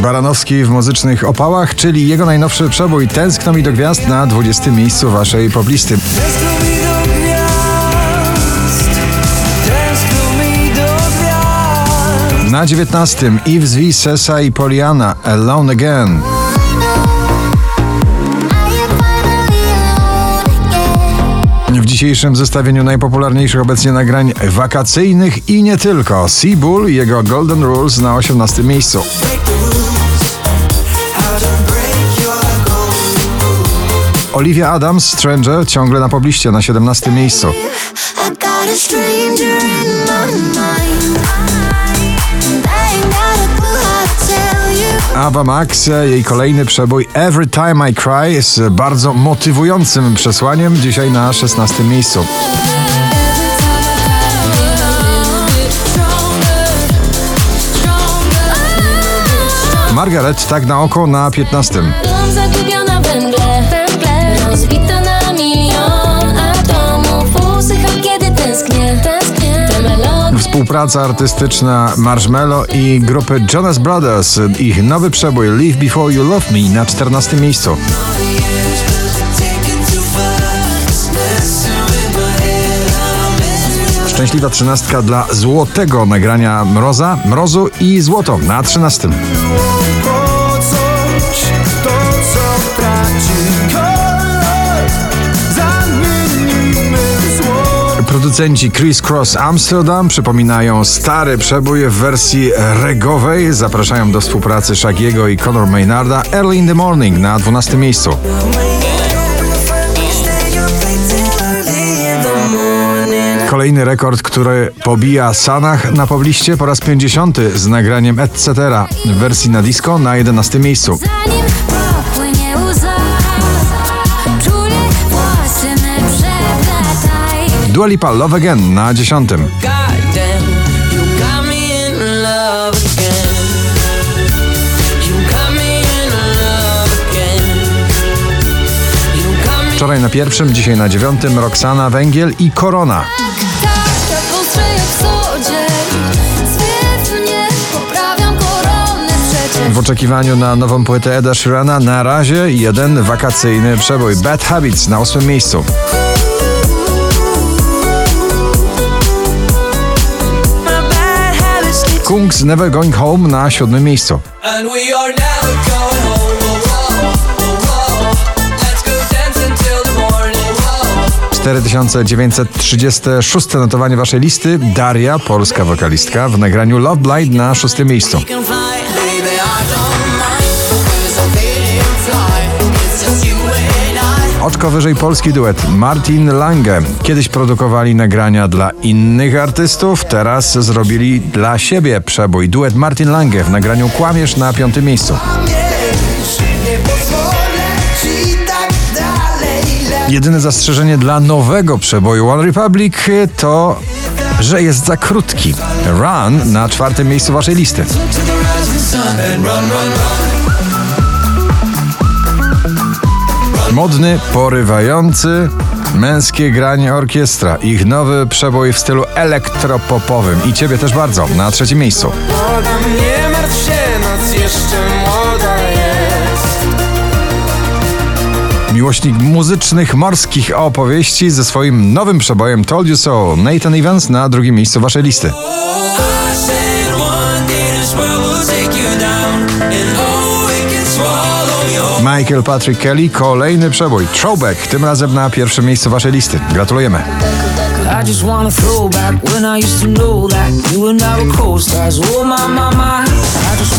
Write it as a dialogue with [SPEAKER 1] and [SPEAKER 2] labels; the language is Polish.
[SPEAKER 1] Baranowski w muzycznych opałach, czyli jego najnowszy przebój Tęskno mi do gwiazd na 20 miejscu waszej poblisty. Na 19 Yves V, Sesa i Poliana Alone Again. W dzisiejszym zestawieniu najpopularniejszych obecnie nagrań wakacyjnych i nie tylko. Seabull i jego Golden Rules na 18 miejscu. Olivia Adams, Stranger, ciągle na pobliście na 17 miejscu. Ava Max, jej kolejny przebój Every Time I Cry z bardzo motywującym przesłaniem, dzisiaj na 16 miejscu. Margaret, tak na oko na 15.
[SPEAKER 2] Byłam zagubiona we mgle, węgle
[SPEAKER 1] Współpraca artystyczna Marshmello i grupy Jonas Brothers. Ich nowy przebój Live Before You Love Me na 14 miejscu. Szczęśliwa trzynastka dla złotego nagrania Mroza, Mrozu i Złoto na 13. Producenci Chris Cross Amsterdam przypominają stary przebój w wersji regowej. Zapraszają do współpracy Shagiego i Conor Maynarda Early in the Morning na 12 miejscu. Kolejny rekord, który pobija Sanach na pobliście po raz 50 z nagraniem Etc. w wersji na disco na 11 miejscu. Dua Lipa Love Again na 10.
[SPEAKER 3] God damn, you got me in love again. You got me in love again. You got me.
[SPEAKER 1] Wczoraj na pierwszym, dzisiaj na dziewiątym Roxana Węgiel i Korona. W oczekiwaniu na nową płytę Eda Sheerana na razie jeden wakacyjny przebój Bad Habits na ósmym miejscu. Kungs Never Going Home na siódmym miejscu.
[SPEAKER 3] Until the morning. Whoa.
[SPEAKER 1] 4936 notowanie waszej listy. Daria, polska wokalistka w nagraniu Love Blind na szóstym miejscu. Oczko wyżej polski duet Martin Lange. Kiedyś produkowali nagrania dla innych artystów, teraz zrobili dla siebie przebój. Duet Martin Lange w nagraniu Kłamiesz na piątym miejscu. Jedyne zastrzeżenie dla nowego przeboju One Republic to, że jest za krótki. Run na czwartym miejscu waszej listy. Modny, porywający, męskie granie orkiestra. Ich nowy przebój w stylu elektropopowym. I ciebie też bardzo, na trzecim miejscu.
[SPEAKER 3] Błagam, nie martw się, noc jeszcze młoda jest.
[SPEAKER 1] Miłośnik muzycznych, morskich opowieści ze swoim nowym przebojem Told You So. Nathan Evans na drugim miejscu waszej listy. Michael Patrick Kelly, kolejny przebój. Throwback, tym razem na pierwszym miejscu waszej listy. Gratulujemy.
[SPEAKER 4] I just wanna throw back when I used to know that you and I were co-stars. Oh my, my, my. I just